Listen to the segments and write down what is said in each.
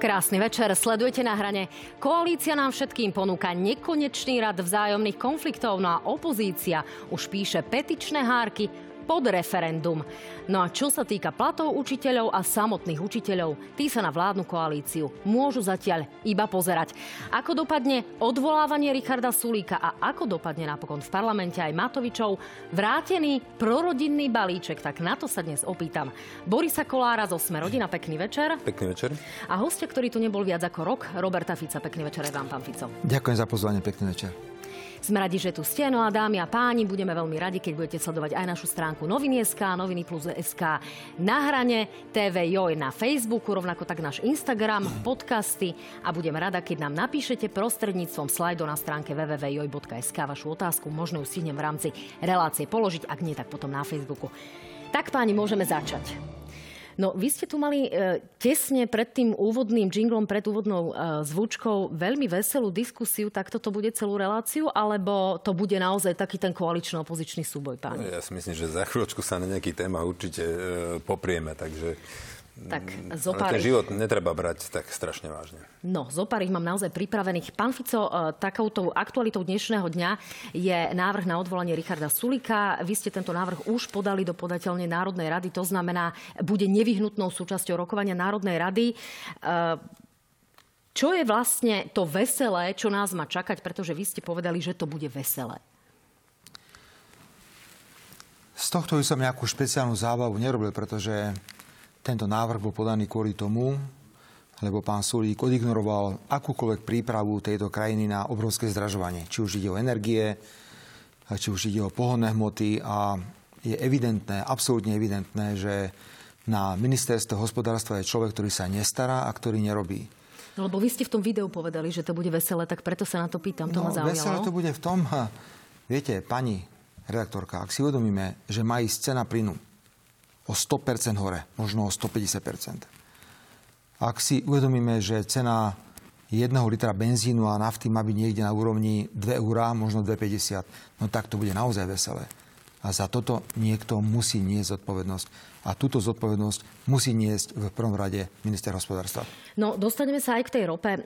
Krásny večer, sledujete na hrane. Koalícia nám všetkým ponúka nekonečný rad vzájomných konfliktov, no a opozícia už píše petičné hárky pod referendum. No a čo sa týka platov učiteľov a samotných učiteľov, tí sa na vládnu koalíciu môžu zatiaľ iba pozerať. Ako dopadne odvolávanie Richarda Sulíka a ako dopadne napokon v parlamente aj Matovičov vrátený prorodinný balíček, tak na to sa dnes opýtam. Borisa Kolára zo Sme rodina, pekný večer. Pekný večer. A hostia, ktorý tu nebol viac ako rok, Roberta Fica. Pekný večer aj vám, pán Fico. Ďakujem za pozvanie, pekný večer. Sme radi, že tu ste. No a dámy a páni, budeme veľmi radi, keď budete sledovať aj našu stránku Noviny.sk, Noviny plus SK na hrane, TV Joj na Facebooku, rovnako tak náš Instagram, podcasty a budem rada, keď nám napíšete prostredníctvom slajdo na stránke www.joj.sk vašu otázku. Možno ju stihnem v rámci relácie položiť, ak nie, tak potom na Facebooku. Tak páni, môžeme začať. No, vy ste tu mali e, tesne pred tým úvodným jinglom, pred úvodnou e, zvučkou veľmi veselú diskusiu. Tak toto bude celú reláciu, alebo to bude naozaj taký ten koalično-opozičný súboj, pán? Ja si myslím, že za chvíľočku sa na nejaký téma určite e, poprieme, takže tak Mm, zopár Ale ten život netreba brať tak strašne vážne. No, zopár ich mám naozaj pripravených. Pán Fico, e, takouto aktualitou dnešného dňa je návrh na odvolanie Richarda Sulika. Vy ste tento návrh už podali do podateľne Národnej rady, to znamená, bude nevyhnutnou súčasťou rokovania Národnej rady. E, Čo je vlastne to veselé, čo nás má čakať, pretože vy ste povedali, že to bude veselé. Z tohto by som nejakú špeciálnu zábavu nerobil, pretože tento návrh bol podaný kvôli tomu, lebo pán Sulík odignoroval akúkoľvek prípravu tejto krajiny na obrovské zdražovanie. Či už ide o energie, či už ide o pohonné hmoty a je evidentné, absolútne evidentné, že na ministerstve hospodárstva je človek, ktorý sa nestará a ktorý nerobí. No, lebo vy ste v tom videu povedali, že to bude veselé, tak preto sa na to pýtam. To ma No, veselé zaujalo. to bude v tom, viete, pani redaktorka, ak si uvedomíme, že má ísť cena plynu o 100% hore, možno o 150%. Ak si uvedomíme, že cena jedného litra benzínu a nafty má byť niekde na úrovni 2 eurá, možno 2,50, no tak to bude naozaj veselé. A za toto niekto musí niesť zodpovednosť. A túto zodpovednosť musí niesť v prvom rade minister hospodárstva. No, dostaneme sa aj k tej rope. E,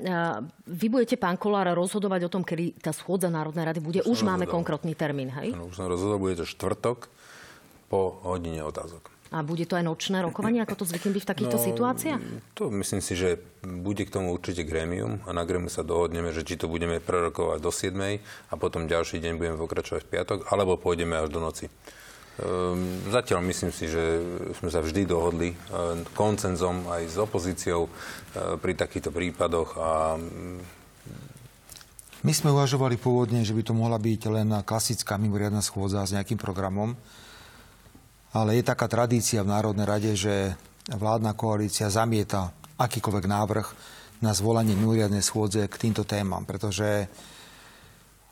Vy budete, pán Kolár, rozhodovať o tom, kedy tá schôdza Národnej rady bude. Už som máme konkrétny termín, hej? Áno, už som rozhodol, bude to štvrtok po hodine otázok. A bude to aj nočné rokovanie, ako to zvykne byť v takýchto situáciách? To myslím si, že bude k tomu určite grémium a na grémiu sa dohodneme, že či to budeme prerokovať do 7 a potom ďalší deň budeme pokračovať v piatok, alebo pôjdeme až do noci. Ehm, Zatiaľ myslím si, že sme sa vždy dohodli e, koncenzom aj s opozíciou e, pri takýchto prípadoch a mm, My sme uvažovali pôvodne, že by to mohla byť len klasická mimoriadná schôdza s nejakým programom, ale je taká tradícia v Národnej rade, že vládna koalícia zamieta akýkoľvek návrh na zvolanie mimoriadnej schôdze k týmto témam, pretože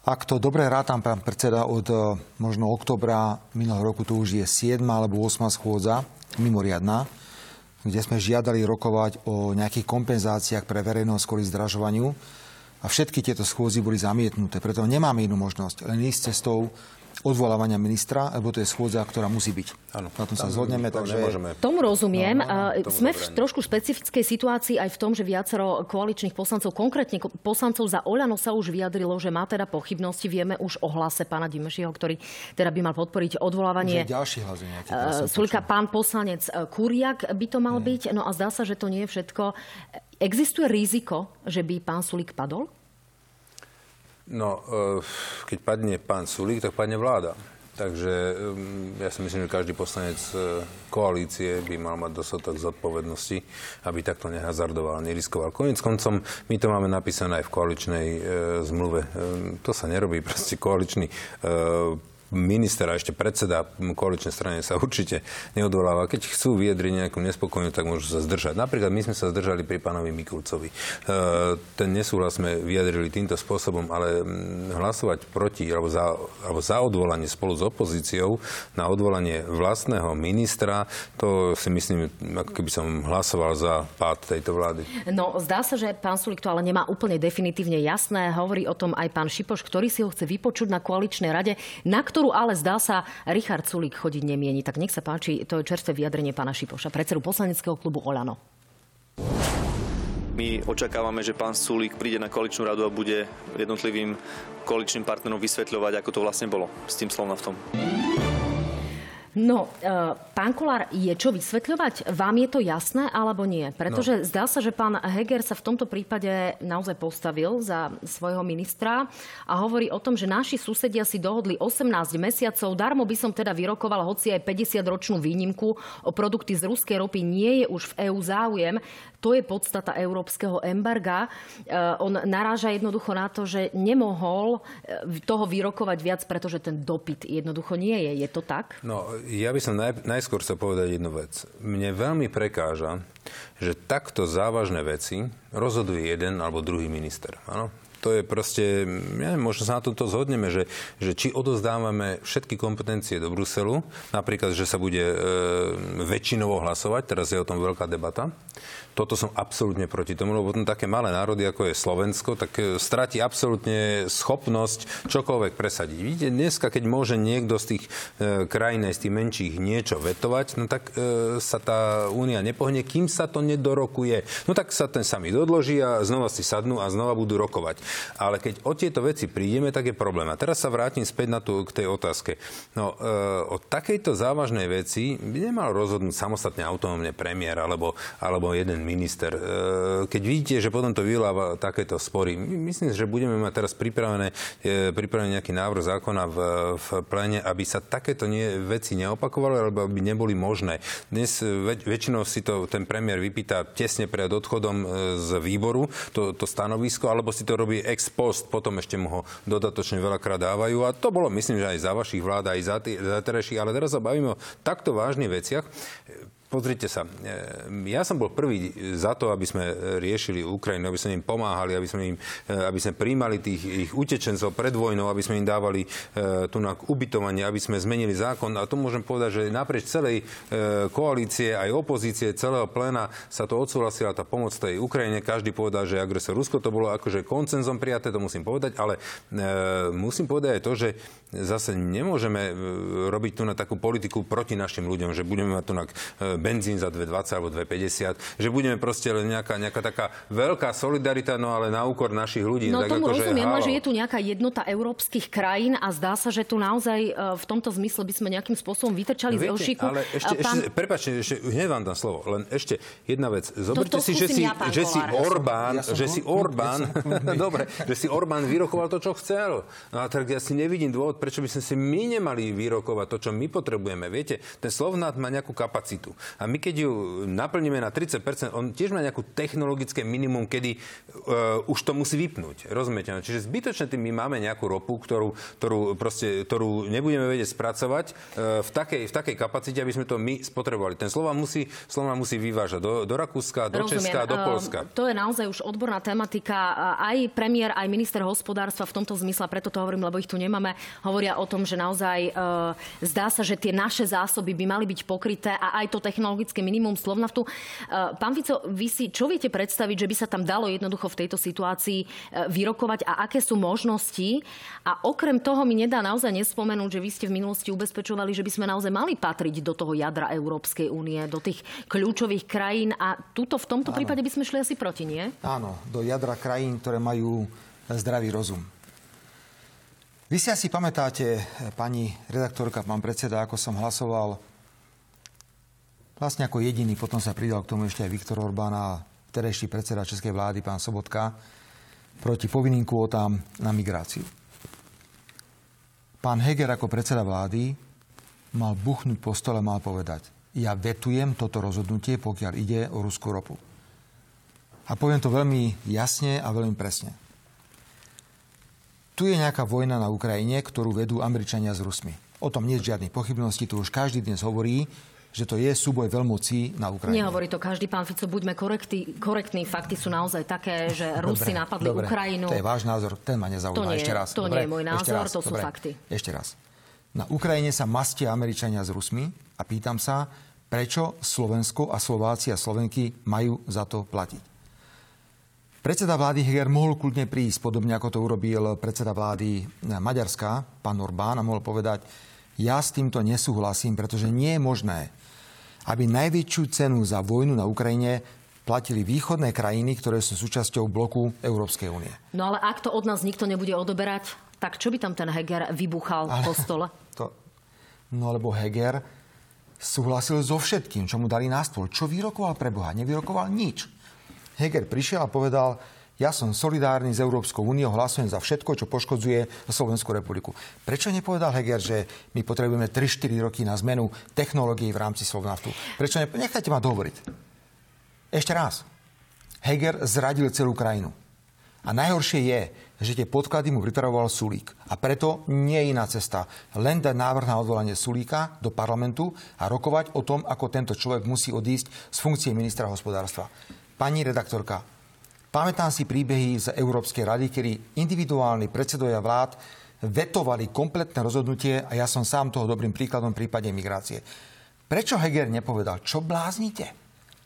ak to dobre rátam, pán predseda, od e, možno oktobra minulého roku to už je 7 alebo 8 schôdza mimoriadná, kde sme žiadali rokovať o nejakých kompenzáciách pre verejnosť kvôli zdražovaniu. A všetky tieto schôzy boli zamietnuté. Preto nemáme inú možnosť, len ísť cestou odvolávania ministra, lebo to je schôdza, ktorá musí byť. áno. Na tom sa Tam zhodneme, to takže... nemôžeme Tomu rozumiem. No, no, A tomu Sme v trošku špecifickej situácii aj v tom, že viacero koaličných poslancov, konkrétne ko- poslancov za Oľano sa už vyjadrilo, že má teda pochybnosti. Vieme už o hlase pána Dimešiho, ktorý teda by mal podporiť odvolávanie Že ďalší hlas nejaký. Teraz som Sulika, pán poslanec eh, Kuriak by to mal byť. No a zdá sa, že to nie je všetko. Existuje riziko, že by pán Sulik padol? No, e, keď padne pán Sulík, tak padne vláda. Takže mm, ja si myslím, že každý poslanec e, koalície by mal mať dostatok zodpovednosti, aby takto nehazardoval, neriskoval. Konec koncom, my to máme napísané aj v koaličnej e, zmluve. E, to sa nerobí, proste koaličný e, minister a ešte predseda koaličnej strany sa určite neodvoláva. Keď chcú vyjadriť nejakú nespokojnosť, tak môžu sa zdržať. Napríklad my sme sa zdržali pri pánovi Mikulcovi. E, ten nesúhlas sme vyjadrili týmto spôsobom, ale hlasovať proti alebo za, alebo za odvolanie spolu s opozíciou na odvolanie vlastného ministra, to si myslím, ako keby som hlasoval za pád tejto vlády. No, zdá sa, že pán Sulik to ale nemá úplne definitívne jasné. Hovorí o tom aj pán Šipoš, ktorý si ho chce vypočuť na koaličnej rade, na ktorú ale zdá sa Richard Sulik chodiť nemieni. Tak nech sa páči, to je čerstvé vyjadrenie pána Šipoša, predsedu poslaneckého klubu Olano. My očakávame, že pán Sulík príde na koaličnú radu a bude jednotlivým koaličným partnerom vysvetľovať, ako to vlastne bolo s tým Slovnaftom. No, e, pán Kolár, je čo vysvetľovať? Vám je to jasné alebo nie? Pretože no. zdá sa, že pán Heger sa v tomto prípade naozaj postavil za svojho ministra a hovorí o tom, že naši susedia si dohodli 18 mesiacov. Darmo by som teda vyrokoval hoci aj 50-ročnú výnimku o produkty z ruskej ropy. Nie je už v EÚ záujem. To je podstata európskeho embarga. E, on naráža jednoducho na to, že nemohol e, toho vyrokovať viac, pretože ten dopyt jednoducho nie je. Je to tak? No, ja by som naj, najskôr chcel povedať jednu vec. Mne veľmi prekáža, že takto závažné veci rozhoduje jeden alebo druhý minister. Ano? To je proste, ja neviem, možno sa na tomto zhodneme, že, že či odozdávame všetky kompetencie do Bruselu, napríklad, že sa bude e, väčšinovo hlasovať, teraz je o tom veľká debata, toto som absolútne proti tomu, lebo potom také malé národy, ako je Slovensko, tak e, stratí absolútne schopnosť čokoľvek presadiť. Vidíte, dneska, keď môže niekto z tých e, krajín, z tých menších niečo vetovať, no tak e, sa tá únia nepohne, kým sa to nedorokuje. No tak sa ten sami dodloží a znova si sadnú a znova budú rokovať. Ale keď o tieto veci prídeme, tak je problém. A teraz sa vrátim späť na tú, k tej otázke. No, e, o takejto závažnej veci by nemal rozhodnúť samostatne autonómne premiér alebo, alebo jeden minister. E, keď vidíte, že potom to vyvoláva takéto spory, myslím, že budeme mať teraz pripravené, e, pripravený nejaký návrh zákona v, v plene, aby sa takéto nie, veci neopakovali, alebo aby neboli možné. Dnes väč, väčšinou si to ten premiér vypýta tesne pred odchodom e, z výboru, to, to stanovisko, alebo si to robí ex post, potom ešte mu ho dodatočne veľakrát dávajú. A to bolo, myslím, že aj za vašich vlád, aj za, tý, za terejších, ale teraz sa bavíme o takto vážnych veciach. Pozrite sa, e, ja som bol prvý za to, aby sme riešili Ukrajinu, aby sme im pomáhali, aby sme, im, e, aby sme príjmali tých ich utečencov pred vojnou, aby sme im dávali e, tu na ubytovanie, aby sme zmenili zákon. A to môžem povedať, že naprieč celej koalície, aj opozície, celého pléna sa to odsúhlasila tá pomoc tej Ukrajine. Každý povedal, že agresor Rusko to bolo akože koncenzom prijaté, to musím povedať, ale musím povedať aj to, že zase nemôžeme robiť tu na takú politiku proti našim ľuďom, že budeme mať tu na benzín za 2,20 alebo 2,50, že budeme proste len nejaká, nejaká taká veľká solidarita, no ale na úkor našich ľudí. No tak tomu ako, rozumiem, že, že je tu nejaká jednota európskych krajín a zdá sa, že tu naozaj e, v tomto zmysle by sme nejakým spôsobom vytrčali no, z ošiku. Ale ešte, Pán... ešte prepáčte, ešte, hneď vám dám slovo, len ešte jedna vec. Zoberte to, to si, že si, ja, že si Orbán, ja som, že si Orbán, ja dobre, že si Orbán vyrokoval to, čo chcel. No a tak ja si nevidím dôvod, prečo by sme si my nemali vyrokovať to, čo my potrebujeme. Viete, ten slovnát má nejakú kapacitu. A my keď ju naplníme na 30%, on tiež má nejakú technologické minimum, kedy uh, už to musí vypnúť. Rozumiete? Čiže zbytočne tým my máme nejakú ropu, ktorú, ktorú, proste, ktorú nebudeme vedieť spracovať uh, v, takej, v takej kapacite, aby sme to my spotrebovali. Ten slova musí, slova musí vyvážať do, do Rakúska, do Rozumiem. Česka, do Polska. Uh, to je naozaj už odborná tematika. Aj premiér, aj minister hospodárstva v tomto zmysle, preto to hovorím, lebo ich tu nemáme, hovoria o tom, že naozaj uh, zdá sa, že tie naše zásoby by mali byť pokryté a aj to technologické minimum slovnaftu. E, pán Fico, vy si čo viete predstaviť, že by sa tam dalo jednoducho v tejto situácii e, vyrokovať a aké sú možnosti? A okrem toho mi nedá naozaj nespomenúť, že vy ste v minulosti ubezpečovali, že by sme naozaj mali patriť do toho jadra Európskej únie, do tých kľúčových krajín a tuto v tomto Áno. prípade by sme šli asi proti, nie? Áno, do jadra krajín, ktoré majú zdravý rozum. Vy si asi pamätáte, pani redaktorka, pán predseda, ako som hlasoval Vlastne ako jediný, potom sa pridal k tomu ešte aj Viktor Orbán a terejší predseda Českej vlády, pán Sobotka, proti povinným kvótám na migráciu. Pán Heger ako predseda vlády mal buchnúť po stole, mal povedať, ja vetujem toto rozhodnutie, pokiaľ ide o ruskú ropu. A poviem to veľmi jasne a veľmi presne. Tu je nejaká vojna na Ukrajine, ktorú vedú Američania s Rusmi. O tom nie je žiadnej pochybnosti, tu už každý dnes hovorí, že to je súboj veľmocí na Ukrajine. Nehovorí to každý, pán Fico, buďme korektí, korektní. Fakty sú naozaj také, že Rusi napadli dobre, Ukrajinu. To je váš názor, ten ma nezaujíma. To nie, ešte raz. To dobre, nie je môj názor, raz, to sú dobre, fakty. Ešte raz. Na Ukrajine sa mastia Američania s Rusmi a pýtam sa, prečo Slovensko a Slováci a Slovenky majú za to platiť. Predseda vlády Heger mohol kľudne prísť, podobne ako to urobil predseda vlády Maďarska, pán Orbán, a mohol povedať, ja s týmto nesúhlasím, pretože nie je možné, aby najväčšiu cenu za vojnu na Ukrajine platili východné krajiny, ktoré sú súčasťou bloku Európskej únie. No ale ak to od nás nikto nebude odoberať, tak čo by tam ten Heger vybuchal ale, po stole? To, no lebo Heger súhlasil so všetkým, čo mu dali na stôl. Čo vyrokoval pre Boha? Nevyrokoval nič. Heger prišiel a povedal, ja som solidárny s Európskou úniou, hlasujem za všetko, čo poškodzuje Slovenskú republiku. Prečo nepovedal Heger, že my potrebujeme 3-4 roky na zmenu technológií v rámci Slovnaftu? Prečo ne... Nechajte ma dohovoriť. Ešte raz. Heger zradil celú krajinu. A najhoršie je, že tie podklady mu pripravoval Sulík. A preto nie je iná cesta. Len dať návrh na odvolanie Sulíka do parlamentu a rokovať o tom, ako tento človek musí odísť z funkcie ministra hospodárstva. Pani redaktorka, pamätám si príbehy z Európskej rady, kedy individuálni predsedovia vlád vetovali kompletné rozhodnutie a ja som sám toho dobrým príkladom v prípade migrácie. Prečo Heger nepovedal, čo bláznite?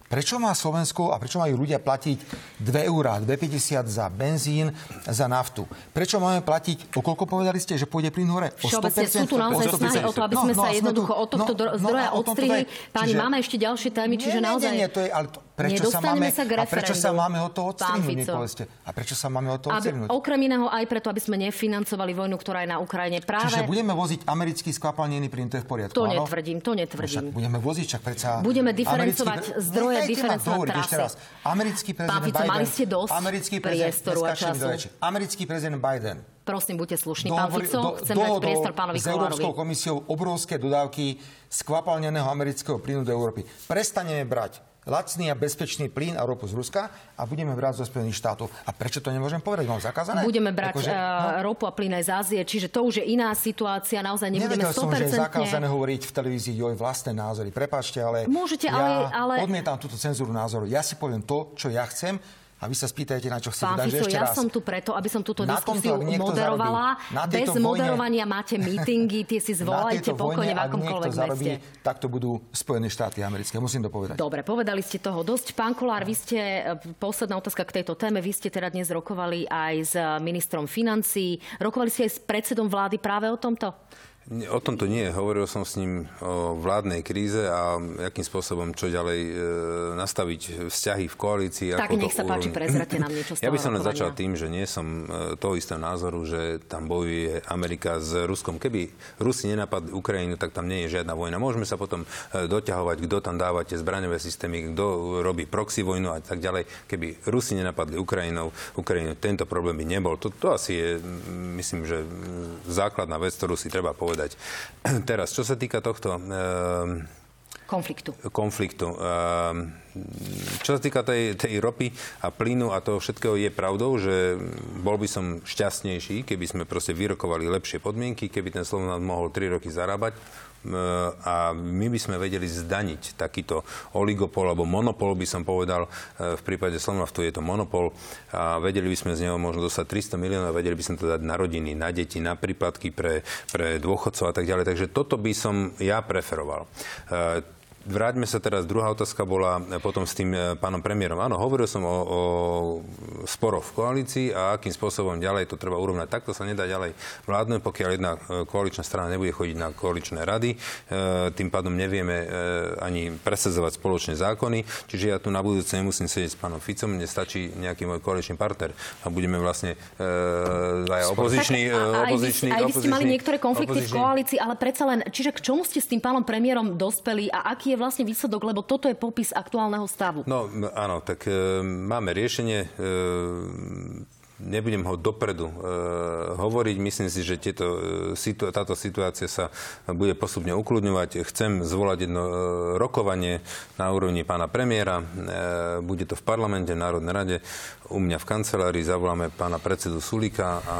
Prečo má Slovensko a prečo majú ľudia platiť 2 eurá, 2,50 za benzín, za naftu? Prečo máme platiť, o koľko povedali ste, že pôjde plyn hore? O 100%? sú tu naozaj snahy o to, aby sme no, no, sa jednoducho od tohto no, no zdroja no, odstrihli. Páni, čiže... máme ešte ďalšie témy, čiže nie, naozaj... Nie, nie, to je, ale to, Prečo sa, máme, sa a prečo sa máme o to odstrihnúť, A prečo sa máme o to odstrihnúť? Okrem iného aj preto, aby sme nefinancovali vojnu, ktorá je na Ukrajine práve... Čiže budeme voziť americký skvapalnený plyn, to je v poriadku, To áno? netvrdím, to netvrdím. No budeme voziť, čak predsa... Budeme diferencovať americký... zdroje, diferencovať trasy. Ešte raz. Americký prezident Pán Fico, Biden... mali ste dosť americký prezident, priestoru a času. Americký prezident Biden Prosím, buďte slušní. Pán Fico, chcem dať priestor pánovi s Európskou komisiou obrovské dodávky skvapalneného amerického plynu do Európy. Prestaneme brať lacný a bezpečný plyn a ropu z Ruska a budeme brať zo Spojených štátov. A prečo to nemôžem povedať? Mám zakázané? Budeme brať akože, no? ropu a plyn aj z Ázie, čiže to už je iná situácia. Naozaj nebudeme Nevedel 100%... som, že je zakázané hovoriť v televízii joj vlastné názory. Prepačte, ale Môžete, ja ale, ale... odmietam túto cenzúru názoru. Ja si poviem to, čo ja chcem a vy sa spýtajte, na čo chcete. Pán Fico, ja raz. som tu preto, aby som túto na diskusiu moderovala. Bez vojne, moderovania máte mítingy, tie si zvolajte pokojne v akomkoľvek zarobí, meste. Tak to budú Spojené štáty americké, musím to povedať. Dobre, povedali ste toho dosť. Pán Kolár, vy ste, e, posledná otázka k tejto téme, vy ste teda dnes rokovali aj s ministrom financí. Rokovali ste aj s predsedom vlády práve o tomto? O tomto nie. Hovoril som s ním o vládnej kríze a akým spôsobom, čo ďalej e, nastaviť vzťahy v koalícii. Tak nech sa páči, prezrate nám niečo Ja by som len začal tým, že nie som e, toho istého názoru, že tam bojuje Amerika s Ruskom. Keby Rusi nenapadli Ukrajinu, tak tam nie je žiadna vojna. Môžeme sa potom e, doťahovať, kto tam dáva tie zbraňové systémy, kto robí proxy vojnu a tak ďalej. Keby Rusi nenapadli Ukrajinou, Ukrajinu, tento problém by nebol. To, to asi je, myslím, že základná vec, ktorú si treba povedať povedať. Teraz, čo sa týka tohto... E, konfliktu. konfliktu. Čo sa týka tej, tej ropy a plynu a toho všetkého, je pravdou, že bol by som šťastnejší, keby sme proste vyrokovali lepšie podmienky, keby ten Slovnaft mohol 3 roky zarábať a my by sme vedeli zdaniť takýto oligopol alebo monopol, by som povedal. E, v prípade Slovnaftu je to monopol a vedeli by sme z neho možno dostať 300 miliónov a vedeli by sme to dať na rodiny, na deti, na príplatky pre, pre dôchodcov a tak ďalej. Takže toto by som ja preferoval. E, Vráťme sa teraz, druhá otázka bola potom s tým e, pánom premiérom. Áno, hovoril som o, o sporoch v koalícii a akým spôsobom ďalej to treba urovnať. Takto sa nedá ďalej vládnuť, pokiaľ jedna e, koaličná strana nebude chodiť na koaličné rady. E, tým pádom nevieme ani presadzovať spoločné zákony. Čiže ja tu na budúce nemusím sedieť s pánom Ficom, mne stačí nejaký môj koaličný partner a budeme vlastne aj opozičný, aj vy, aj vy ste mali niektoré konflikty opozičný. v koalícii, ale predsa len, čiže k čomu ste s tým pánom premiérom dospeli a aký je je vlastne výsledok, lebo toto je popis aktuálneho stavu. No áno, tak e, máme riešenie. E, nebudem ho dopredu e, hovoriť. Myslím si, že tieto, e, situ, táto situácia sa bude postupne ukludňovať. Chcem zvolať jedno e, rokovanie na úrovni pána premiéra. E, bude to v parlamente, v Národnej rade, u mňa v kancelárii. Zavoláme pána predsedu Sulika a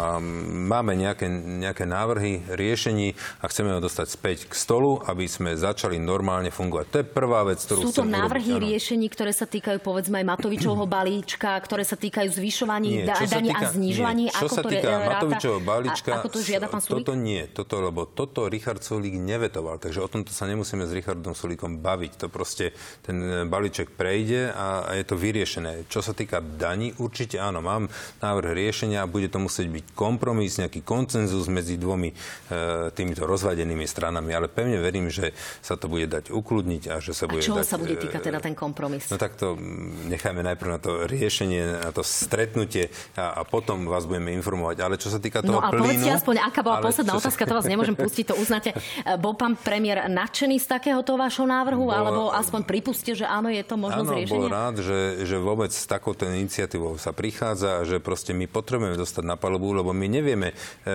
máme nejaké, nejaké návrhy, riešení a chceme ho dostať späť k stolu, aby sme začali normálne fungovať. To je prvá vec, ktorú Sú to návrhy urobiť, riešení, ktoré sa týkajú povedzme aj Matovičovho balíčka, ktoré sa týkajú zvyšovaní da- daní a znižovaní, nie. Čo ako sa to týka ráta, Matovičovho balíčka, ako to žiada pán Sulík? toto nie. Toto, lebo toto Richard Sulík nevetoval, takže o tomto sa nemusíme s Richardom Sulíkom baviť. To proste, ten e, balíček prejde a, a je to vyriešené. Čo sa týka daní, určite áno, mám návrh riešenia, bude to musieť byť kompromis, nejaký koncenzus medzi dvomi e, týmito rozvadenými stranami, ale pevne verím, že sa to bude dať ukludniť a že sa a bude čoho dať... sa bude týkať teda ten kompromis? No tak to necháme najprv na to riešenie, na to stretnutie a, a potom vás budeme informovať. Ale čo sa týka toho No a plynu... povedzte aspoň, aká bola posledná sa... otázka, to vás nemôžem pustiť, to uznáte. Bol pán premiér nadšený z takéhoto vášho návrhu, Bol- alebo aspoň pripustíte, že áno, je to možnosť Áno, riešenia? bol rád, že, že vôbec s takouto iniciatívou sa prichádza a že proste my potrebujeme dostať na palubu, lebo my nevieme, e,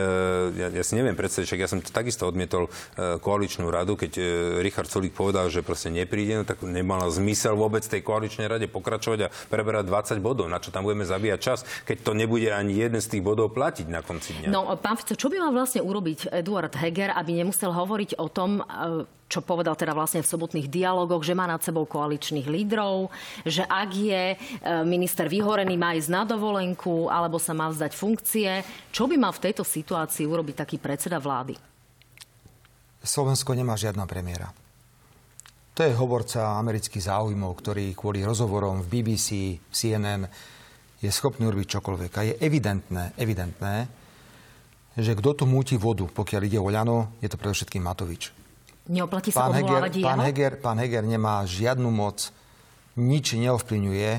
ja, ja si neviem predstaviť, však ja som to takisto odmietol e, koaličnú radu, keď e, Richard Solík povedal, že proste nepríde, no, tak nemalo zmysel vôbec tej koaličnej rade pokračovať a preberať 20 bodov. Na čo tam budeme zabíjať čas, keď to nebude ani jeden z tých bodov platiť na konci dňa. No, pán Fico, čo by mal vlastne urobiť Eduard Heger, aby nemusel hovoriť o tom, e, čo povedal teda vlastne v sobotných dialogoch, že má nad sebou koaličných lídrov, že ak je e, minister vyhorený, má ísť na dovolenku, alebo sa má vzdať funkcie. Čo by mal v tejto situácii urobiť taký predseda vlády? Slovensko nemá žiadna premiéra. To je hovorca amerických záujmov, ktorý kvôli rozhovorom v BBC, CNN je schopný urobiť čokoľvek. A je evidentné, evidentné, že kto tu múti vodu, pokiaľ ide o Ľano, je to predovšetkým Matovič. Neoplatí sa Pán Heger, pán, Heger, pán Heger nemá žiadnu moc, nič neovplyvňuje,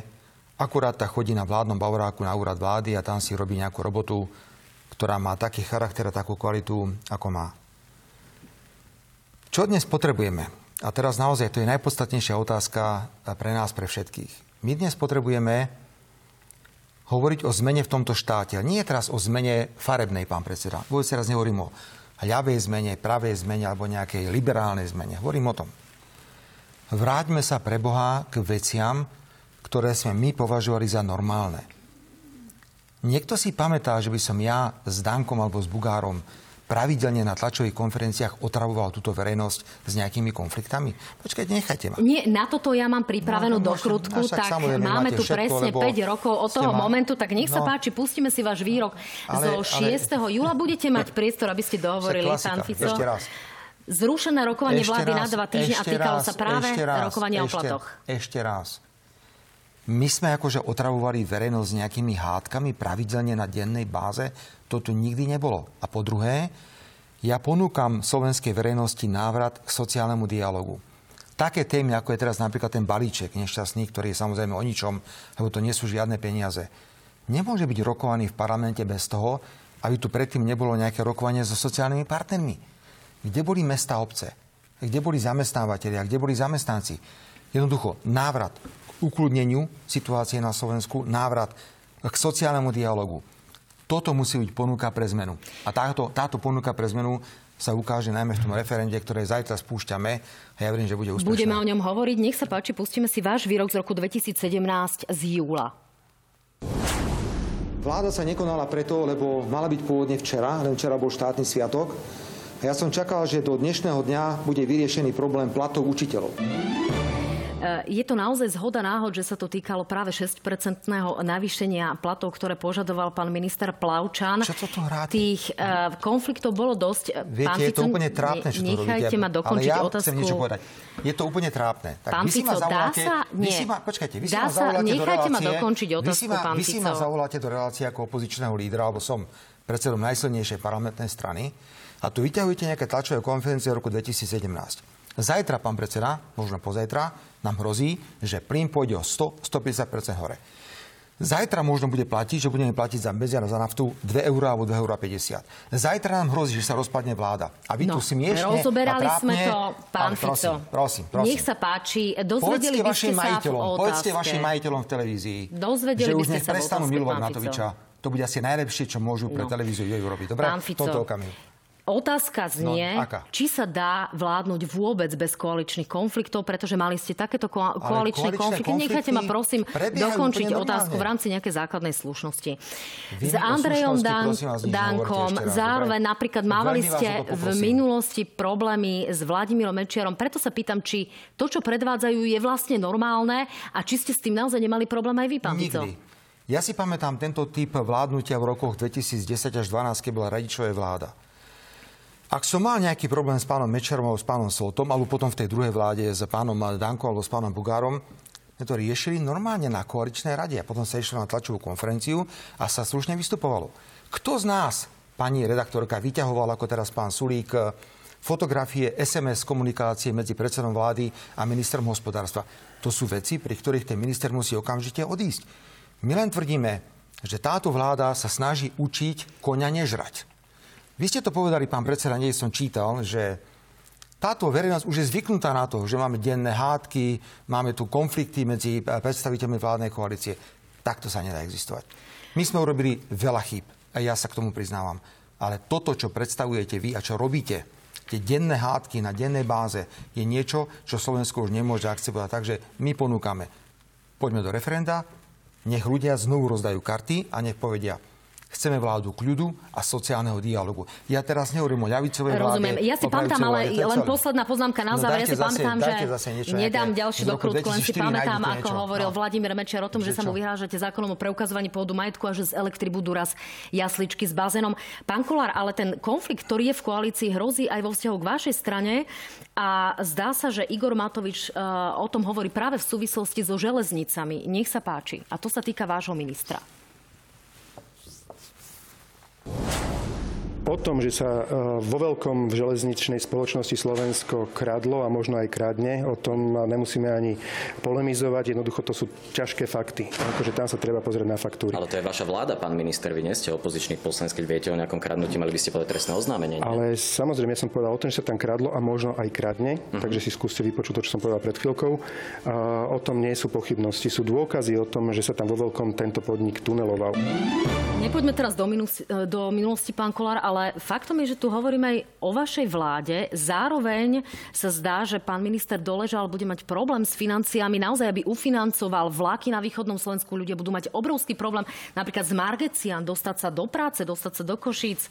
akurát tak chodí na vládnom bavoráku na úrad vlády a tam si robí nejakú robotu, ktorá má taký charakter a takú kvalitu, ako má. Čo dnes potrebujeme? A teraz naozaj to je najpodstatnejšia otázka pre nás, pre všetkých. My dnes potrebujeme hovoriť o zmene v tomto štáte. A nie je teraz o zmene farebnej, pán predseda. Vôbec teraz nehovorím o ľavej zmene, pravej zmene alebo nejakej liberálnej zmene. Hovorím o tom. Vráťme sa pre Boha k veciam, ktoré sme my považovali za normálne. Niekto si pamätá, že by som ja s Dankom alebo s Bugárom pravidelne na tlačových konferenciách otravoval túto verejnosť s nejakými konfliktami? Počkajte, nechajte ma. Nie, na toto ja mám pripravenú No, do môžem. krutku, Až tak máme tu presne lebo 5 rokov od toho ma- momentu, tak nech sa No. páči, pustíme si váš výrok Ale- zo ale- 6. júla. Budete mať priestor, aby ste dohovorili, pán Fico. Ešte raz. Zrušené rokovanie Ešte vlády raz, na dva týždne a týkalo raz, sa práve rokovania o platoch. Ešte raz. My sme akože otravovali verejnosť nejakými hádkami pravidelne na dennej báze. To tu nikdy nebolo. A po druhé, ja ponúkam slovenskej verejnosti návrat k sociálnemu dialogu. Také témy, ako je teraz napríklad ten balíček nešťastný, ktorý je samozrejme o ničom, lebo to nie sú žiadne peniaze. Nemôže byť rokovaný v parlamente bez toho, aby tu predtým nebolo nejaké rokovanie so sociálnymi partnermi. Kde boli mesta obce? Kde boli zamestnávateľia? Kde boli zamestnanci? Jednoducho, návrat ukludneniu situácie na Slovensku, návrat k sociálnemu dialogu. Toto musí byť ponuka pre zmenu. A táto, táto ponuka pre zmenu sa ukáže najmä v tom referende, ktoré zajtra spúšťame a ja verím, že bude úspešné. Budeme o ňom hovoriť. Nech sa páči, pustíme si váš výrok z roku 2017 z júla. Vláda sa nekonala preto, lebo mala byť pôvodne včera, len včera bol štátny sviatok. A ja som čakal, že do dnešného dňa bude vyriešený problém platov učiteľov. Je to naozaj zhoda náhod, že sa to týkalo práve 6-percentného navýšenia platov, ktoré požadoval pán minister Plavčan. Čo to tu hráte? Tých uh, konfliktov bolo dosť. Viete, pán je to úplne trápne, čo tu Nechajte ma dokončiť Ale ja otázku. chcem niečo povedať. Je to úplne trápne. Tak Pán vy si Fico, ma dá sa? Vy Nie. si ma, počkajte, vy si Dá ma zavoláte do Nechajte ma relácie. dokončiť vy si otázku, ma, pán Vy si ma zavoláte do relácie ako opozičného lídra, alebo som predsedom najsilnejšej parlamentnej strany a tu vyťahujete nejaké tlačové konferencie v roku 2017. Zajtra, pán predseda, možno pozajtra, nám hrozí, že plyn pôjde o 100-150% hore. Zajtra možno bude platiť, že budeme platiť za beziar za naftu 2 eur alebo 2,50 eur. Zajtra nám hrozí, že sa rozpadne vláda. A vy No, tu smiešne rozoberali a trápne, sme to, pán ale prosím, Fico. Prosím, prosím. Nech sa páči, dozvedeli Povedzte by ste sa v povedzte vašim majiteľom v televízii, Dozvedeli že už nech prestanú milovať Fico. Matoviča. To bude asi najlepšie, čo môžu pre No. televíziu jej urobiť. Dobre? Pán Fico, tomto okamihu. Otázka znie, No, aká? či sa dá vládnuť vôbec bez koaličných konfliktov, pretože mali ste takéto ko- koaličné koaličné konflikty. Nechajte ma prosím dokončiť otázku v rámci nejakej základnej slušnosti. Vy S Andrejom Dan- vás, Dankom raz, zároveň dobre? napríklad mávali ste v minulosti problémy s Vladimírom Mečiarom. Preto sa pýtam, či to, čo predvádzajú, je vlastne normálne a či ste s tým naozaj nemali problém aj vy, pán. Nikdy. Ja si pamätám tento typ vládnutia v rokoch 2010 až 2012, keď bola radičová vláda. Ak som mal nejaký problém s pánom Mečerom alebo s pánom Soltom, alebo potom v tej druhej vláde s pánom Dankom alebo s pánom Bugárom, sme to riešili normálne na koaličnej rade a potom sa išlo na tlačovú konferenciu a sa slušne vystupovalo. Kto z nás, pani redaktorka, vyťahoval ako teraz pán Sulík, fotografie SMS komunikácie medzi predsedom vlády a ministrom hospodárstva. To sú veci, pri ktorých ten minister musí okamžite odísť. My len tvrdíme, že táto vláda sa snaží učiť koňa nežrať. Vy ste to povedali, pán predseda, nie som čítal, že táto verejnosť už je zvyknutá na to, že máme denné hádky, máme tu konflikty medzi predstaviteľmi vládnej koalície. Takto sa nedá existovať. My sme urobili veľa chýb a ja sa k tomu priznávam. Ale toto, čo predstavujete vy a čo robíte, tie denné hádky na dennej báze, je niečo, čo Slovensko už nemôže akceptovať. Takže my ponúkame, poďme do referenda, nech ľudia znovu rozdajú karty a nech povedia, Chceme vládu kľudu a sociálneho dialogu. Ja teraz nehovorím o ľavicovej vláde. Rozumiem. Ja si pamätám, ale len posledná poznámka na no, záver. No, ja si pamätám, že nedám ďalšiu dokrutku, len si pamätám, ako niečo. hovoril no. Vladimír Mečer o tom, že, že sa mu vyhrážate zákonom o preukazovaní pôdu majetku a že z elektry budú raz jasličky s bazénom. Pán Kolár, ale ten konflikt, ktorý je v koalícii, hrozí aj vo vzťahu k vašej strane a zdá sa, že Igor Matovič uh, o tom hovorí práve v súvislosti so železnicami. Nech sa páči. A to sa týka vášho ministra. you O tom, že sa e, vo veľkom v železničnej spoločnosti Slovensko kradlo a možno aj kradne, o tom nemusíme ani polemizovať. Jednoducho to sú ťažké fakty. Akože tam sa treba pozrieť na faktúry. Ale to je vaša vláda, pán minister. Vy nie ste opozičný poslanec, keď viete o nejakom kradnutí, mali by ste povedať trestné oznámenie. Nie? Ale samozrejme, ja som povedal o tom, že sa tam kradlo a možno aj kradne. Uh-huh. Takže si skúste vypočuť to, čo som povedal pred chvíľkou. O tom nie sú pochybnosti. Sú dôkazy o tom, že sa tam vo veľkom tento podnik tuneloval. Nepoďme teraz do, minus, do minulosti, pán Kolár, ale faktom je, že tu hovoríme aj o vašej vláde. Zároveň sa zdá, že pán minister Doležal bude mať problém s financiami, naozaj, aby ufinancoval vlaky na východnom Slovensku. Ľudia budú mať obrovský problém napríklad z Margecian dostať sa do práce, dostať sa do Košíc. E,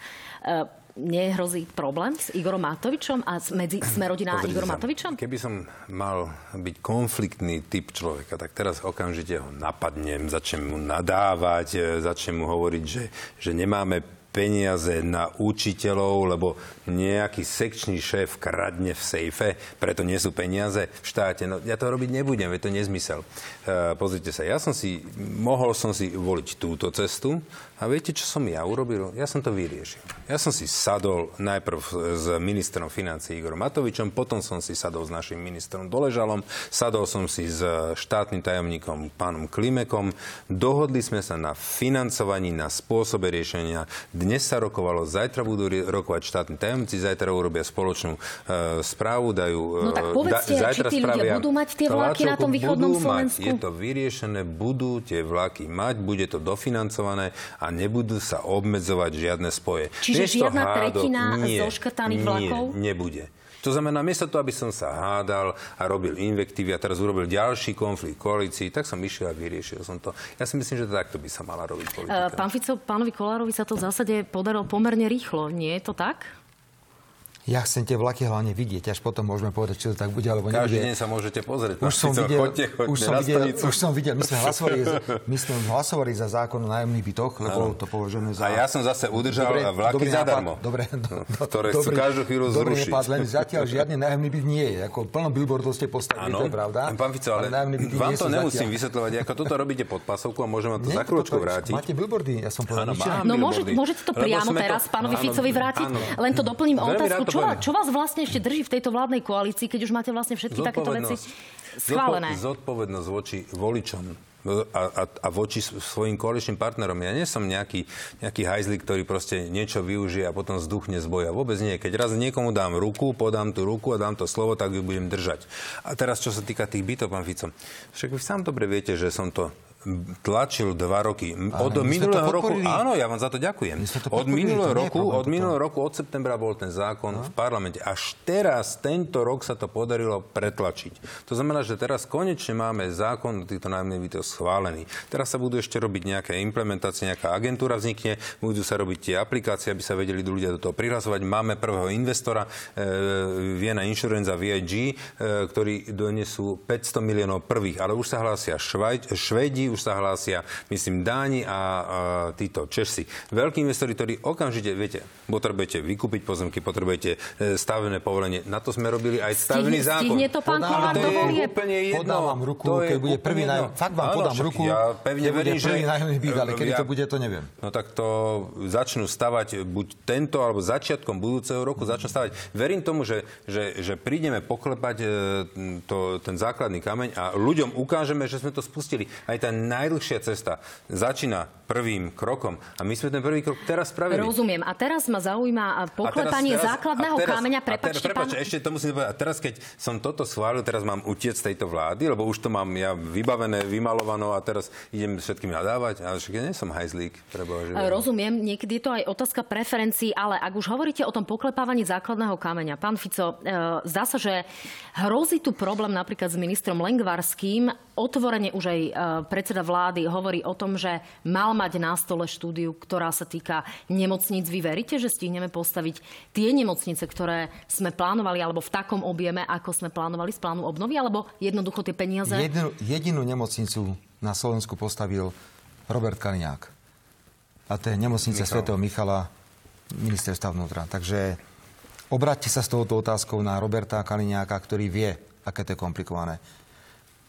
nehrozí problém s Igorom Matovičom a medzi Smerodina a Igorom Matovičom? Keby som mal byť konfliktný typ človeka, tak teraz okamžite ho napadnem, začnem mu nadávať, e, začnem mu hovoriť, že, že nemáme peniaze na učiteľov, lebo nejaký sekčný šéf kradne v sejfe, preto nie sú peniaze v štáte. No ja to robiť nebudem, je to nezmysel. E, pozrite sa, ja som si, mohol som si voliť túto cestu a viete, čo som ja urobil? Ja som to vyriešil. Ja som si sadol najprv s ministrom financí Igorom Matovičom, potom som si sadol s našim ministrom Doležalom, sadol som si s štátnym tajomníkom pánom Klimekom, dohodli sme sa na financovaní, na spôsobe riešenia dnes sa rokovalo, zajtra budú rokovať štátni tajomníci, zajtra urobia spoločnú e, správu, dajú... No tak e, povedzte, da, či tí ľudia budú mať tie vlaky na tom východnom Slovensku? Mať, je to vyriešené, budú tie vlaky mať, bude to dofinancované a nebudú sa obmedzovať žiadne spoje. Čiže Miesto žiadna hádok, tretina nie, zoškrtaných vlakov? Nie, nebude. To znamená, miesto toho, aby som sa hádal a robil invektívy a teraz urobil ďalší konflikt koalícií, tak som išiel a vyriešil som to. Ja si myslím, že takto by sa mala robiť politika. Pán Fico, pánovi Kolárovi sa to v zásade podarilo pomerne rýchlo. Nie je to tak? Ja chcem tie vlaky hlavne vidieť, až potom môžeme povedať, či to tak bude alebo nebude. Každý deň sa môžete pozrieť. Už som, videl, chodte, chodte už, som videl, už som videl, my sme hlasovali, my sme hlasovali za zákon o nájomných bytoch, lebo ano. to považujeme za... A ja som zase udržal dobre, vlaky dobrý zadarmo. Dobre, do, do, ktoré dobrý, chcú každú chvíľu dobrý zrušiť. Nápad, len zatiaľ žiadny nájomný byt nie je. Ako plno billboardov ste postavili, to je pravda. Pán Fico, ale, ale vám to nemusím vysvetľovať, ako toto robíte pod pasovku a môžeme to za chvíľočku vrátiť. Máte billboardy, ja som povedal. No môžete to priamo teraz pánovi Ficovi vrátiť, len to doplním o otázku. Čo vás vlastne vlastne ešte drží v tejto vládnej koalícii, keď už máte vlastne všetky takéto veci schválené? Zodpovednosť voči voličom a, a, a voči svojim koaličným partnerom. Ja nie som nejaký, nejaký hajzlik, ktorý proste niečo využije a potom zduchne z boja. Vôbec nie. Keď raz niekomu dám ruku, podám tú ruku a dám to slovo, tak ju budem držať. A teraz, čo sa týka tých bytov, pán Fico, však vy sám dobre viete, že som to tlačil dva roky. Od Ale minulého roku, áno, ja vám za to ďakujem. To od minulého roku, od minulého roku, od septembra bol ten zákon no. v parlamente. Až teraz, tento rok sa to podarilo pretlačiť. To znamená, že teraz konečne máme zákon o týchto nájomných bytoch schválený. Teraz sa budú ešte robiť nejaké implementácie, nejaká agentúra vznikne, budú sa robiť tie aplikácie, aby sa vedeli ľudia do toho prihlasovať. Máme prvého investora, e, Viena Insurance a VIG, e, ktorí donesú 500 miliónov prvých, ale už sa hlásia Švaj, Švedi, už sa hlásia, myslím, Dáni a, a títo Česi. Veľkí investori, ktorí okamžite, viete, potrebujete vykúpiť pozemky, potrebujete e, stavebné povolenie. Na to sme robili aj stavebný Stihne, zákon. stihne to pán Kolár to do je volieb? úplne jedno. Podávam ruku, To je keď bude prvý jedno. nájom. Fakt vám Áno, podám ruku, Ja pevne keď bude verím, že... prvý nájomný byt, ale kedy ja- to bude, to neviem. No tak to začnú stavať buď tento, alebo začiatkom budúceho roku začnú stavať. Verím tomu, že, že, že prídeme poklepať e, to, ten základný kameň a ľuďom ukážeme, že sme to spustili. Aj tá najdlhšia cesta začína prvým krokom. A my sme ten prvý krok teraz spravili. Rozumiem. A teraz ma zaujíma poklepanie základného a teraz- kameňa. a teraz- Prepačte, pán... ešte to musím povedať. A teraz, keď som toto schválil, teraz mám utiec z tejto vlády, lebo už to mám ja vybavené, vymalované a teraz idem všetkým nadávať. Ale však ja nie som hajzlík, preboha. Rozumiem, niekedy je to aj otázka preferencií, ale ak už hovoríte o tom poklepávaní základného kameňa, pán Fico, e, zdá sa, že hrozí tu problém napríklad s ministrom Lengvarským. Otvorene už aj e, predseda vlády hovorí o tom, že mal mať na stole štúdiu, ktorá sa týka nemocníc. Vy veríte, že stihneme postaviť tie nemocnice, ktoré sme plánovali, alebo v takom objeme, ako sme plánovali z plánu obnovy, alebo jednoducho tie peniaze? Jednu, jedinú nemocnicu na Slovensku postavil Robert Kaliňák. A to je nemocnica Michal. svätého Michala, ministerstva vnútra. Takže obráťte sa s touto otázkou na Roberta Kaliňáka, ktorý vie, aké to je komplikované.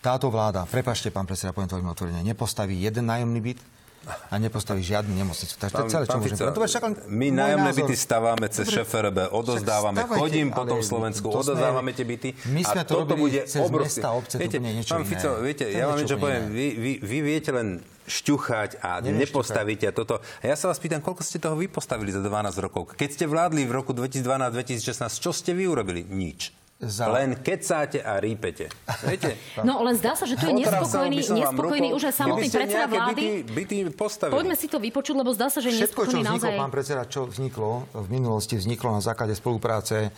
Táto vláda, prepašte, pán predseda, poviem to veľmi otvorene, nepostaví jeden nájomný byt a nepostaví žiadnu nemocnicu. Takže to je celé, čo môžem povedať. To my nájomné názor. byty stávame cez ŠFRB, odozdávame, stavajte, chodím po tom Slovensku, to sme- odozdávame tie byty. My sme to robili bude cez obrovské. mesta, obce, to viete, úplne niečo pán iné. Fico, viete, To ja vám niečo poviem. iné. Vy, vy, vy viete len šťuchať a Neviem nepostavíte a toto. A ja sa vás pýtam, koľko ste toho vy postavili za 12 rokov? Keď ste vládli v roku 2012-2016, čo ste vy urobili? Nič. Za- Len kecáte a rípete. Viete? No len zdá sa, že tu je nespokojný, nespokojný už aj samotný predseda vlády. Byty, byty postavili. Poďme si to vypočuť, lebo zdá sa, že je Všetko, čo nespokojný vzniklo, naozaj. pán predseda, čo vzniklo v minulosti, vzniklo na základe spolupráce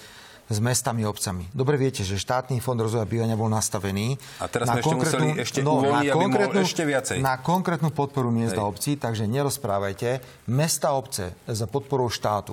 s mestami a obcami. Dobre viete, že štátny fond rozvoja bývania bol nastavený A teraz sme ešte museli ešte no, uvoľniť, aby mohol ešte viacej. na konkrétnu podporu miest a obcí, takže nerozprávajte. Mesta a obce za podporou štátu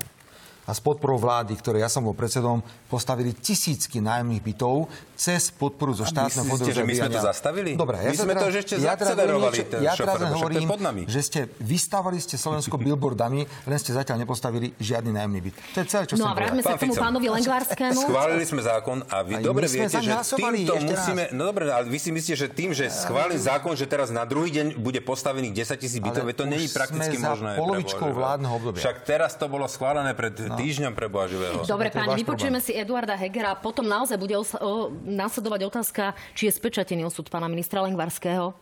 a s podporou vlády, ktoré ja som bol predsedom, postavili tisícky nájomných bytov cez podporu zo štátneho fondu že my sme to zastavili? Dobre, My sme to už ešte ten ja teraz šofér, len však to je hovorím, pod nami. že ste vystavali ste Slovensko billboardami, len ste zatiaľ nepostavili žiadny nájomný byt. To je celé, čo No chcem a vráťme sa k tomu pánovi Lengvarskému. Schválili sme zákon a vy Aj dobre viete, že týmto musíme... No dobre, ale vy si myslíte, že tým, že schválili zákon, že teraz na druhý deň bude postavených 10 tisíc bytov, to není prakticky možné. polovičkou vládneho obdobia. Však teraz to bolo schválené pred týždňom pre Boha živého. Dobre, páni, vypočujeme si Eduarda Hegera. Potom naozaj bude os- o, následovať otázka, či je spečatený osud pána ministra Lengvarského.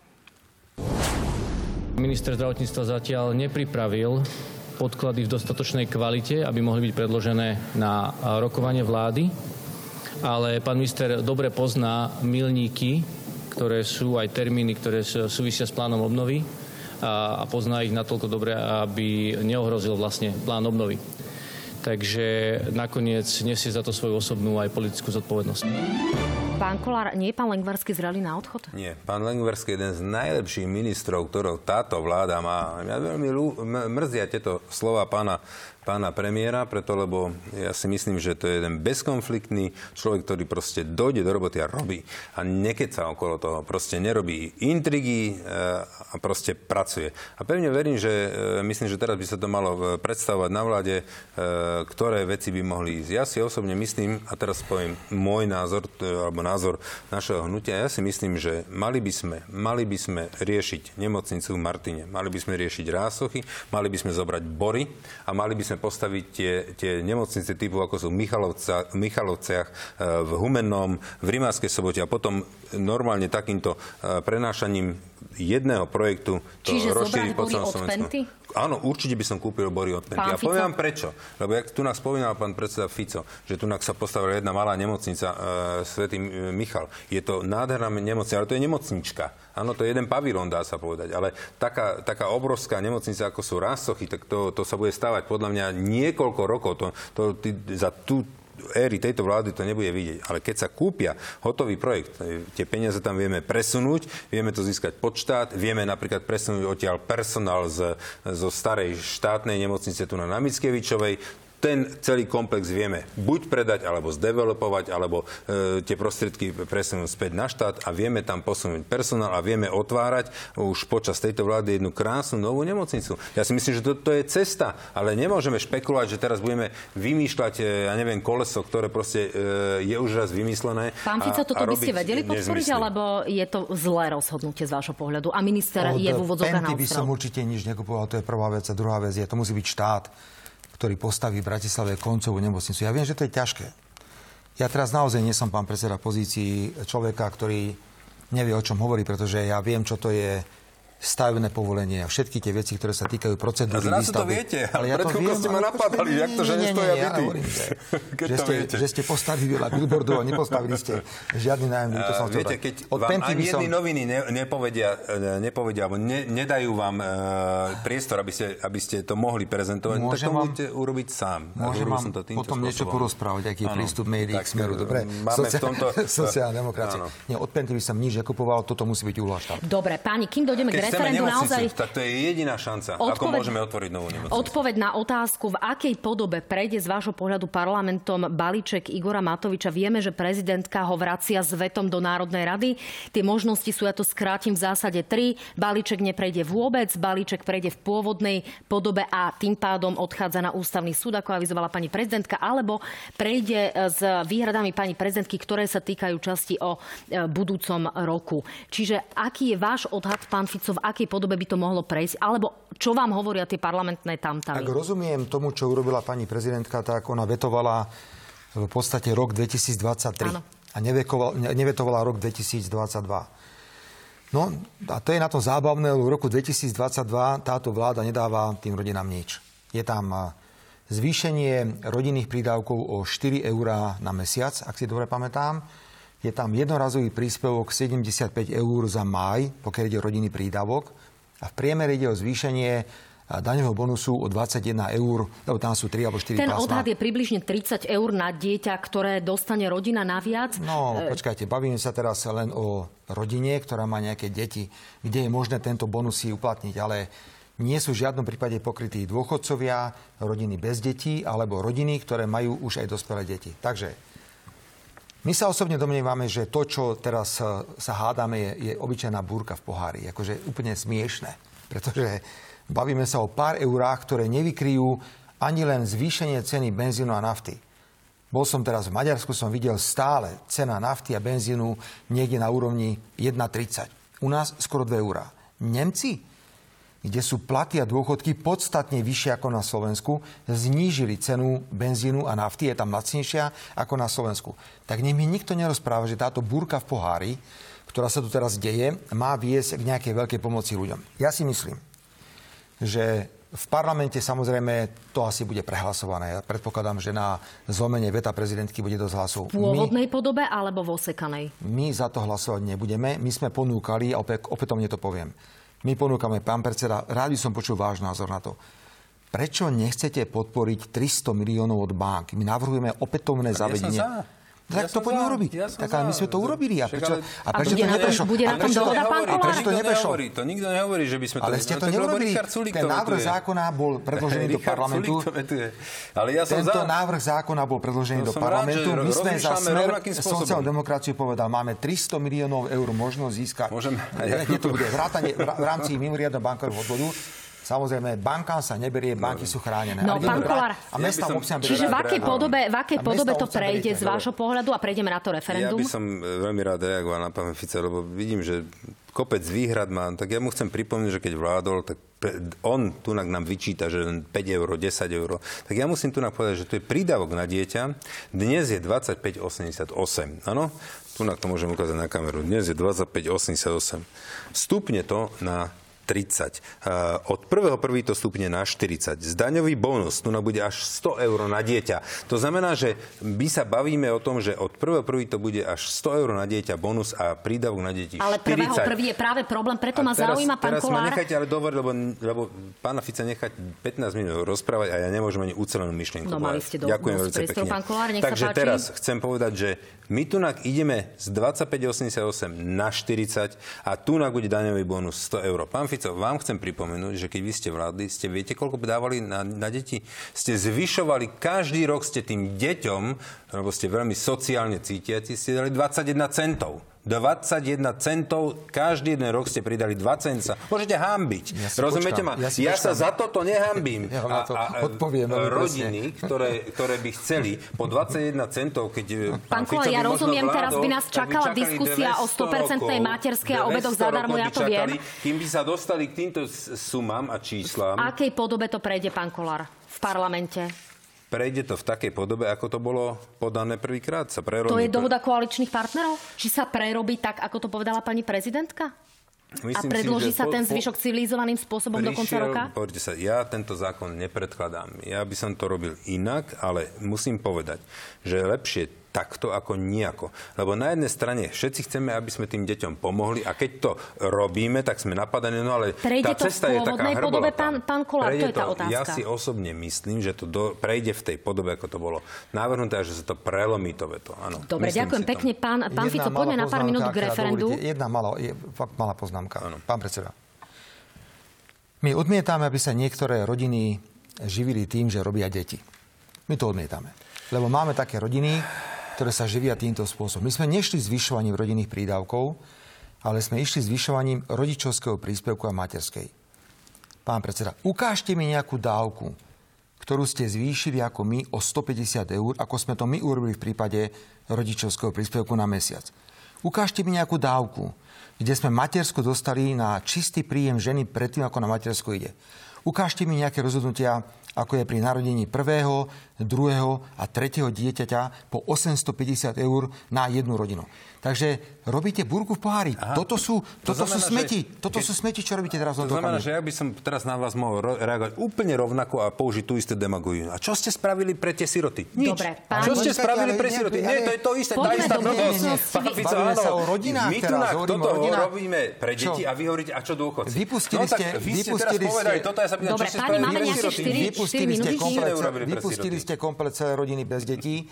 Minister zdravotníctva zatiaľ nepripravil podklady v dostatočnej kvalite, aby mohli byť predložené na rokovanie vlády. Ale pán minister dobre pozná milníky, ktoré sú aj termíny, ktoré sú- súvisia s plánom obnovy a, a pozná ich natoľko dobre, aby neohrozil vlastne plán obnovy. Takže nakoniec nesie za to svoju osobnú aj politickú zodpovednosť. Pán Kolár, nie je pán Lengvarský zrelý na odchod? Nie, pán Lengverský je jeden z najlepších ministrov, ktorou táto vláda má. Mňa veľmi mrzia tieto slova pána, pána premiéra, preto lebo ja si myslím, že to je jeden bezkonfliktný človek, ktorý proste dojde do roboty a robí. A nekeca okolo toho. Proste nerobí intrigy e, a proste pracuje. A pevne verím, že e, myslím, že teraz by sa to malo e, predstavovať na vláde, ktoré veci by mohli ísť. Ja si osobne myslím, a teraz poviem môj názor, alebo názor našeho hnutia, ja si myslím, že mali by sme, mali by sme riešiť nemocnicu v Martine, mali by sme riešiť rásochy, mali by sme zobrať bory a mali by sme postaviť tie, tie nemocnice typu, ako sú v Michalovciach, e, v Humennom, v Rimavskej sobote a potom normálne takýmto e, prenášaním jedného projektu to Čiže rozšíriť po celom Slovensku. Penty? Áno, určite by som kúpil bory od Penty. Pán A poviem vám prečo. Lebo jak tu nás spomínal pán predseda Fico, že tu sa postavila jedna malá nemocnica e, Svetý e, Michal. Je to nádherná nemocnica, ale to je nemocnička. Áno, to je jeden pavilón, dá sa povedať. Ale taká, taká obrovská nemocnica, ako sú Rásochy, tak to, to sa bude stávať podľa mňa niekoľko rokov. To, to, ty, za tú éry tejto vlády to nebude vidieť. Ale keď sa kúpia hotový projekt, e, tie peniaze tam vieme presunúť, vieme to získať pod štát, vieme napríklad presunúť odtiaľ personál z, zo starej štátnej nemocnice tu na Namickevičovej, ten celý komplex vieme buď predať, alebo zdevelopovať, alebo e, tie prostriedky presunúť späť na štát a vieme tam posunúť personál a vieme otvárať už počas tejto vlády jednu krásnu novú nemocnicu. Ja si myslím, že to, to je cesta, ale nemôžeme špekulovať, že teraz budeme vymýšľať, e, ja neviem, koleso, ktoré proste e, je už raz vymyslené. Pán Fico, toto by ste vedeli podporiť, alebo je to zlé rozhodnutie z vášho pohľadu? A minister Od je v úvodzovkách na by som určite nič nekupoval, to je prvá vec. A druhá vec je, to musí byť štát ktorý postaví v Bratislave koncovú nemocnicu. Ja viem, že to je ťažké. Ja teraz naozaj nie som pán predseda pozícii človeka, ktorý nevie, o čom hovorí, pretože ja viem, čo to je stavebné povolenie a všetky tie veci, ktoré sa týkajú procedúry a výstavby. to viete, ale ja to viem, ste ma napadali, jak to, že nie, nie, nie, ja hovorím, že, že, ste, že ste postavili veľa billboardov a nepostavili ste žiadny nájomný. To som viete, keď Od vám ani jedny som... noviny ne, nepovedia, e, nepovedia alebo ne, nedajú vám uh, priestor, aby ste, aby ste to mohli prezentovať, no môžem tak to môžete urobiť sám. Môžem vám som to potom niečo porozprávať, aký je prístup médií k smeru. Dobre, máme v tomto... sociálna demokracia. Nie, od Penty by som nič nekupoval, toto musí byť úloha štátu. Dobre, páni, kým dojdeme k referendu naozaj... Tak to je jediná šanca, odpoveď, ako môžeme otvoriť novú nemocnicu. Odpoveď na otázku, v akej podobe prejde z vášho pohľadu parlamentom balíček Igora Matoviča. Vieme, že prezidentka ho vracia s vetom do Národnej rady. Tie možnosti sú, ja to skrátim v zásade tri. Balíček neprejde vôbec, balíček prejde v pôvodnej podobe a tým pádom odchádza na ústavný súd, ako avizovala pani prezidentka, alebo prejde s výhradami pani prezidentky, ktoré sa týkajú časti o e, budúcom roku. Čiže aký je váš odhad, pán Fico, v akej podobe by to mohlo prejsť? Alebo čo vám hovoria tie parlamentné tamtamy? Ak rozumiem tomu, čo urobila pani prezidentka, tak ona vetovala v podstate rok 2023. Áno. A nevetovala rok 2022. No a to je na tom zábavné, v roku 2022 táto vláda nedáva tým rodinám nič. Je tam zvýšenie rodinných prídavkov o 4 eurá na mesiac, ak si dobre pamätám je tam jednorazový príspevok 75 eur za máj, pokiaľ ide o rodinný prídavok. A v priemere ide o zvýšenie daňového bonusu o 21 eur, lebo tam sú 3 alebo 4 Ten pásma. odhad je približne 30 eur na dieťa, ktoré dostane rodina naviac. No, e... počkajte, bavíme sa teraz len o rodine, ktorá má nejaké deti, kde je možné tento bonus si uplatniť, ale nie sú v žiadnom prípade pokrytí dôchodcovia, rodiny bez detí alebo rodiny, ktoré majú už aj dospelé deti. Takže my sa osobne domnievame, že to, čo teraz e, sa hádame, je, je obyčajná búrka v pohári. Akože úplne smiešne. Pretože bavíme sa o pár eurách, ktoré nevykryjú ani len zvýšenie ceny benzínu a nafty. Bol som teraz v Maďarsku, som videl stále cena nafty a benzínu niekde na úrovni 1,30. U nás skoro 2 eurá. Nemci kde sú platy a dôchodky podstatne vyššie ako na Slovensku, znížili cenu benzínu a nafty, je tam lacnejšia ako na Slovensku. Tak nech mi nikto nerozpráva, že táto búrka v pohári, ktorá sa tu teraz deje, má viesť k nejakej veľkej pomoci ľuďom. Ja si myslím, že v parlamente samozrejme to asi bude prehlasované. Ja predpokladám, že na zlomenie veta prezidentky bude dosť hlasov. V pôvodnej my, podobe alebo v osekanej? My za to hlasovať nebudeme. My sme ponúkali, a opäť, opätovne to poviem, my ponúkame, pán predseda, rád by som počul váš názor na to. Prečo nechcete podporiť 300 miliónov od bank? My navrhujeme opätovné zavedenie. Ja tak ja to poďme urobiť. Ja tak my sme to urobili. A prečo, a prečo to neprešlo? Bude na tom dohoda, pán A prečo to neprešlo? To nikto nehovorí, že by sme to... Ale ste to neurobili. Ten návrh zákona bol predložený do parlamentu. Ale ja Tento návrh zákona bol predložený do parlamentu. My sme za smer sociálnu demokraciu povedal, máme 300 miliónov eur možnosť získať. Môžem. to bude v rámci mimoriadného bankového odvodu Samozrejme, bankám sa neberie, banky sú chránené. No, pán Kolár, a mesta ja Čiže v akej podobe, v akej podobe to prejde z vášho pohľadu a prejdeme na to referendum? Ja by som e, veľmi rád reagoval na pána Fica, lebo vidím, že kopec výhrad má, tak ja mu chcem pripomínať, že keď vládol, tak on tu nám vyčíta, že len 5 eur, 10 eur. Tak ja musím tu povedať, že to je prídavok na dieťa. Dnes je 25,88. Áno? Tu to môžem ukázať na kameru. Dnes je 25,88. Stupne to na 30. Eh, od 1.1. to stupne na 40. Zdaňový bonus tu bude až 100 eur na dieťa. To znamená, že my sa bavíme o tom, že od 1.1. to bude až 100 eur na dieťa bonus a prídavok na deti Ale 40. prvý je práve problém, preto ma teraz, zaujíma pán teraz Kolár. ma nechajte ale dovoliť, lebo, lebo pána Fica nechať 15 minút rozprávať a ja nemôžem ani ucelenú myšlienku. No mali ste do, Ďakujem veľmi pekne. Pán Kolár, nech Takže sa páči. teraz chcem povedať, že my tu ideme z 25,88 na 40 a tu bude daňový bonus 100 eur. Pán Fico, vám chcem pripomenúť, že keď vy ste vládli, ste viete, koľko dávali na, na deti? Ste zvyšovali, každý rok ste tým deťom, lebo ste veľmi sociálne cítiaci, ste dali 21 centov. 21 centov, každý jeden rok ste pridali 2 centa. Môžete hambiť. Ja Rozumiete ma? Ja, ja sa za toto nehambím. Ja a, a, odpoviem rodiny, ktoré, ktoré by chceli po 21 centov, keď e, pán, pán Kola, ja rozumiem, vládol, teraz by nás čakala by diskusia o 100% materskej a obedoch zadarmo, ja to čakali, viem. Kým by sa dostali k týmto sumám a číslam. V akej podobe to prejde, pán Kolár, v parlamente? Prejde to v takej podobe, ako to bolo podané prvýkrát. Sa prerobí. To je dohoda koaličných partnerov? Či sa prerobí tak, ako to povedala pani prezidentka? Myslím a predloží si, sa po, ten zvyšok civilizovaným spôsobom prišiel, do konca roka? Pozrite sa, ja tento zákon nepredkladám. Ja by som to robil inak, ale musím povedať, že lepšie takto ako nejako. Lebo na jednej strane všetci chceme, aby sme tým deťom pomohli a keď to robíme, tak sme napadaní, no ale prejde tá cesta je taká podobe, pán, pán Kolár, to je tá otázka. Ja si osobne myslím, že to do, prejde v tej podobe, ako to bolo navrhnuté a že sa to prelomí to veto. Áno, Dobre, ďakujem pekne. Pán, pán Fico, poďme na pár minút k referendu. Jedna malá, je, fakt malá poznámka. Áno. Pán predseda. My odmietame, aby sa niektoré rodiny živili tým, že robia deti. My to odmietame. Lebo máme také rodiny, ktoré sa živia týmto spôsobom. My sme nešli zvyšovaním rodinných prídavkov, ale sme išli zvyšovaním rodičovského príspevku a materskej. Pán predseda, ukážte mi nejakú dávku, ktorú ste zvýšili ako my o 150 eur, ako sme to my urobili v prípade rodičovského príspevku na mesiac. Ukážte mi nejakú dávku, kde sme matersku dostali na čistý príjem ženy predtým, ako na matersku ide. Ukážte mi nejaké rozhodnutia ako je pri narodení prvého, druhého a tretieho dieťaťa po 850 eur na jednu rodinu. Takže robíte burku v pohári. Aha. Toto sú, to toto znamená, sú smeti. Že, toto sú smeti, čo robíte teraz. To znamená, že ja by som teraz na vás mohol reagovať úplne rovnako a použiť tú isté demagogiu. A čo ste spravili pre tie siroty? Nič. Dobre, pán... Čo ste spravili pre siroty? Nie, to je to isté. Tá istá Bavíme sa o rodinách My tu na toto robíme pre deti a vy hovoríte, a čo dôchodci? Vypustili no, ste... Vy ste teraz povedali toto, ja sa pýtam, čo ste spravili pre siroty? Vypustili ste komplet celé rodiny bez detí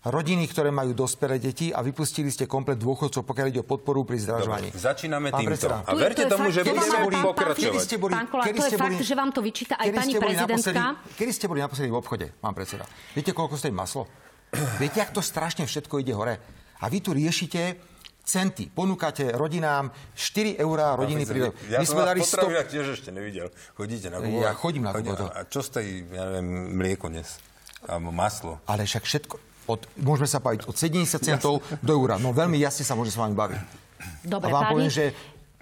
rodiny, ktoré majú dospelé deti a vypustili ste komplet dôchodcov, pokiaľ ide o podporu pri zdražovaní. Dobre, začíname pán týmto. Predseda. A verte tomu, že budeme pokračovať. Kedy ste boli, pán Kolár, to je fakt, že vám to vyčíta aj pani prezidentka. Kedy ste boli naposledy v obchode, pán predseda? Viete, koľko stojí maslo? Viete, ak to strašne všetko ide hore? A vy tu riešite centy. Ponúkate rodinám 4 eurá rodiny pri... Ja My som vás 100... tiež ešte nevidel. Chodíte na Google. Ja chodím na Google. A čo stojí, ja neviem, mlieko dnes? Alebo maslo? Ale však všetko od, môžeme sa baviť od 70 centov do eura. No veľmi jasne sa môže s vami baviť. Dobre, a vám páni, poviem, že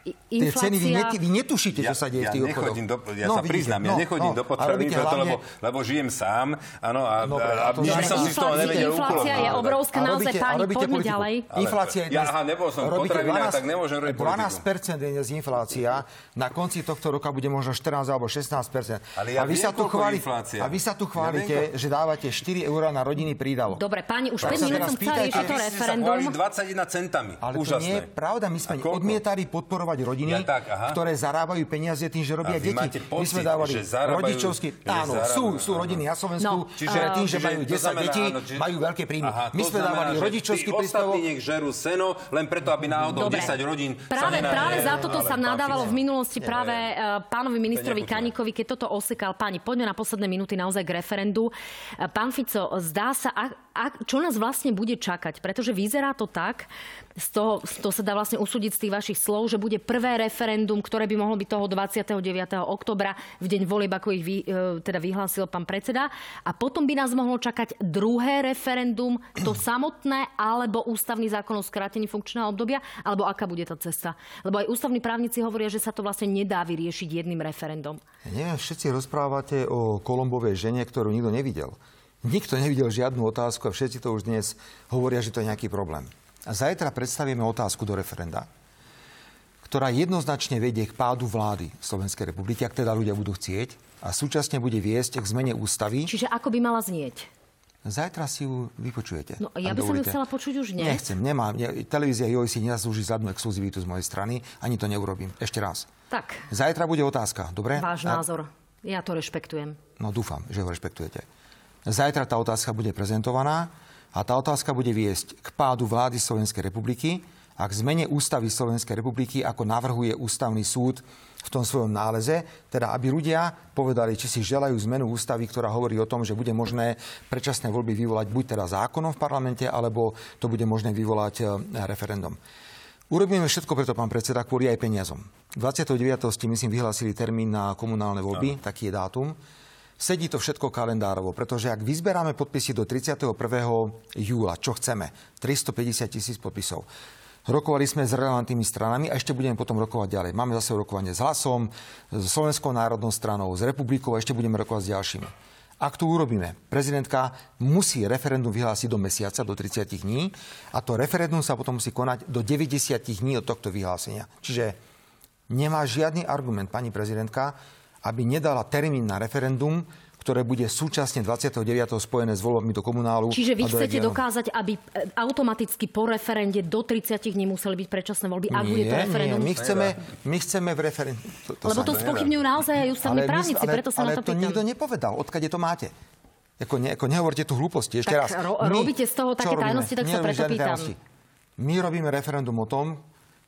Inflácia... Tie ceny, vy, net, vy netušíte, čo sa deje ja, v tých obchodoch. Do, ja no, sa vidíte, priznám, no, ja nechodím no, do potravín, preto, hlavne... lebo, lebo žijem sám, áno, a, no, a, a nič by som si z toho nevedel Inflácia je obrovská, naozaj, páni, poďme ďalej. Inflácia je dnes... Ja, aha, nebol som potravinách, tak nemôžem robiť 12% je dnes inflácia, na konci tohto roka bude možno 14 alebo 16%. Ale ja a vy sa tu chváli, A vy sa tu chválite, že dávate 4 eurá na rodiny prídavok. Dobre, páni, už 5 minút som chcela riešiť to referendum. 21 centami. Ale to nie je pravda, my sme odmietali podporovať rodiny, Aha. ktoré zarábajú peniaze tým, že robia deti. Pocit, My sme dávali že zarábajú, rodičovský... Že áno, zarábajú, sú, sú rodiny na Slovensku, no, čiže tým, že majú 10 znamená, detí, áno, čiže, majú veľké príjmy. Aha, My sme dávali rodičovský príspevok. Nech žerú seno, len preto, aby náhodou Dobre. 10 rodín práve, sa práve za toto sa nadávalo v minulosti práve uh, pánovi ministrovi Kaníkovi, keď toto osekal. Páni, poďme na posledné minúty naozaj k referendu. Uh, pán Fico, zdá sa, a, a, čo nás vlastne bude čakať? Pretože vyzerá to tak, z toho, to sa dá vlastne usúdiť z tých vašich slov, že bude prvé referendum, ktoré by mohlo byť toho 29. oktobra, v deň volieb, ako ich vy, e, teda vyhlásil pán predseda. A potom by nás mohlo čakať druhé referendum, to samotné, alebo ústavný zákon o skrátení funkčného obdobia, alebo aká bude tá cesta. Lebo aj ústavní právnici hovoria, že sa to vlastne nedá vyriešiť jedným referendum. Ja všetci rozprávate o Kolombovej žene, ktorú nikto nevidel. Nikto nevidel žiadnu otázku a všetci to už dnes hovoria, že to je nejaký problém. A zajtra predstavíme otázku do referenda, ktorá jednoznačne vedie k pádu vlády Slovenskej republiky, ak teda ľudia budú chcieť, a súčasne bude viesť k zmene ústavy. Čiže ako by mala znieť? Zajtra si ju vypočujete. No, ja by som ju chcela počuť už nie. Nechcem, nemám. Televízia Joj si nezaslúži zadnú exkluzivitu z mojej strany, ani to neurobím. Ešte raz. Tak. Zajtra bude otázka, dobre? Váš a... názor. Ja to rešpektujem. No dúfam, že ho rešpektujete. Zajtra tá otázka bude prezentovaná a tá otázka bude viesť k pádu vlády Slovenskej republiky a k zmene ústavy Slovenskej republiky, ako navrhuje ústavný súd v tom svojom náleze, teda aby ľudia povedali, či si želajú zmenu ústavy, ktorá hovorí o tom, že bude možné predčasné voľby vyvolať buď teda zákonom v parlamente, alebo to bude možné vyvolať e, referendum. Urobíme všetko preto, pán predseda, kvôli aj peniazom. 29. ste, myslím, vyhlásili termín na komunálne voľby, no. taký je dátum. Sedí to všetko kalendárovo, pretože ak vyzberáme podpisy do 31. júla, čo chceme, 350 tisíc podpisov, Rokovali sme s relevantnými stranami a ešte budeme potom rokovať ďalej. Máme zase rokovanie s hlasom, s Slovenskou národnou stranou, s republikou a ešte budeme rokovať s ďalšími. Ak to urobíme, prezidentka musí referendum vyhlásiť do mesiaca, do 30 dní a to referendum sa potom musí konať do 90 dní od tohto vyhlásenia. Čiže nemá žiadny argument pani prezidentka, aby nedala termín na referendum, ktoré bude súčasne 29. spojené s voľbami do komunálu. Čiže vy chcete regionu. dokázať, aby e, automaticky po referende do 30 dní museli byť predčasné voľby, ak nie, bude to referendum? Nie, my chceme, my chceme v referendu... To, to Lebo to spochybňujú naozaj aj ústavní právnici, ale, preto sa ale na to, to nikto nepovedal, odkade to máte. Ako, ne, ako nehovorte tu hlúposti. Ešte tak raz. Ro- robíte z toho také tajnosti, tak sa preto pýtam. Tajnosti. My robíme referendum o tom,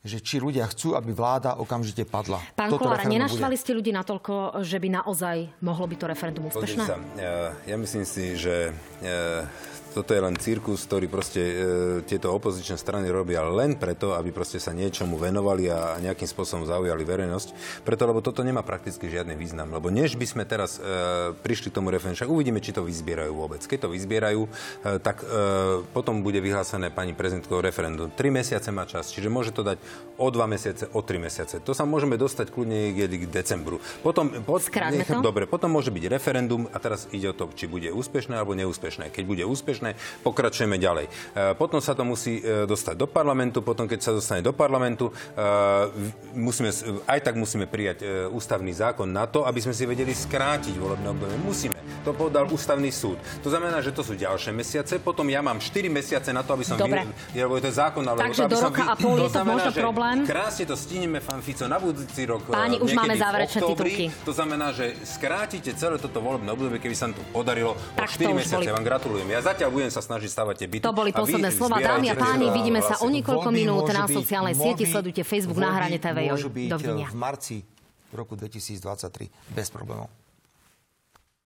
že či ľudia chcú, aby vláda okamžite padla. Pán Toto Kolára, nenaštvali bude. ste ľudí natoľko, že by naozaj mohlo byť to referendum úspešné? Sa, ja, ja myslím si, že e, toto je len cirkus, ktorý proste e, tieto opozičné strany robia len preto, aby proste sa niečomu venovali a nejakým spôsobom zaujali verejnosť. Preto, lebo toto nemá prakticky žiadny význam. Lebo než by sme teraz e, prišli k tomu referendu, uvidíme, či to vyzbierajú vôbec. Keď to vyzbierajú, e, tak e, potom bude vyhlásené pani prezidentkou referendum. Tri mesiace má čas, čiže môže to dať o dva mesiace, o tri mesiace. To sa môžeme dostať kľudne k decembru. Potom, pod, nech? Dobre, potom môže byť referendum a teraz ide o to, či bude úspešné alebo neúspešné. Keď bude úspešné, úspešné, pokračujeme ďalej. E, potom sa to musí e, dostať do parlamentu, potom keď sa dostane do parlamentu, e, musíme, aj tak musíme prijať ústavný zákon na to, aby sme si vedeli skrátiť volebné obdobie. Musíme. To povedal ústavný súd. To znamená, že to sú ďalšie mesiace, potom ja mám 4 mesiace na to, aby som... Dobre. Vy, lebo je to zákon, ale Takže to, do roka vy, a pol je to znamená, možno problém. Krásne to stíneme, Fico, na budúci rok. Páni, už máme záverečné titulky. To znamená, že skrátite celé toto volebné obdobie, keby sa to podarilo tak o 4 mesiace. Ja vám gratulujem. Ja zatiaľ budem sa snažiť stavať tie byty. To boli posledné slova. Dámy a páni, vidíme sa o niekoľko minút na sociálnej sieti. Sledujte Facebook na hrane TV. Dovidenia. v marci roku 2023 bez problémov.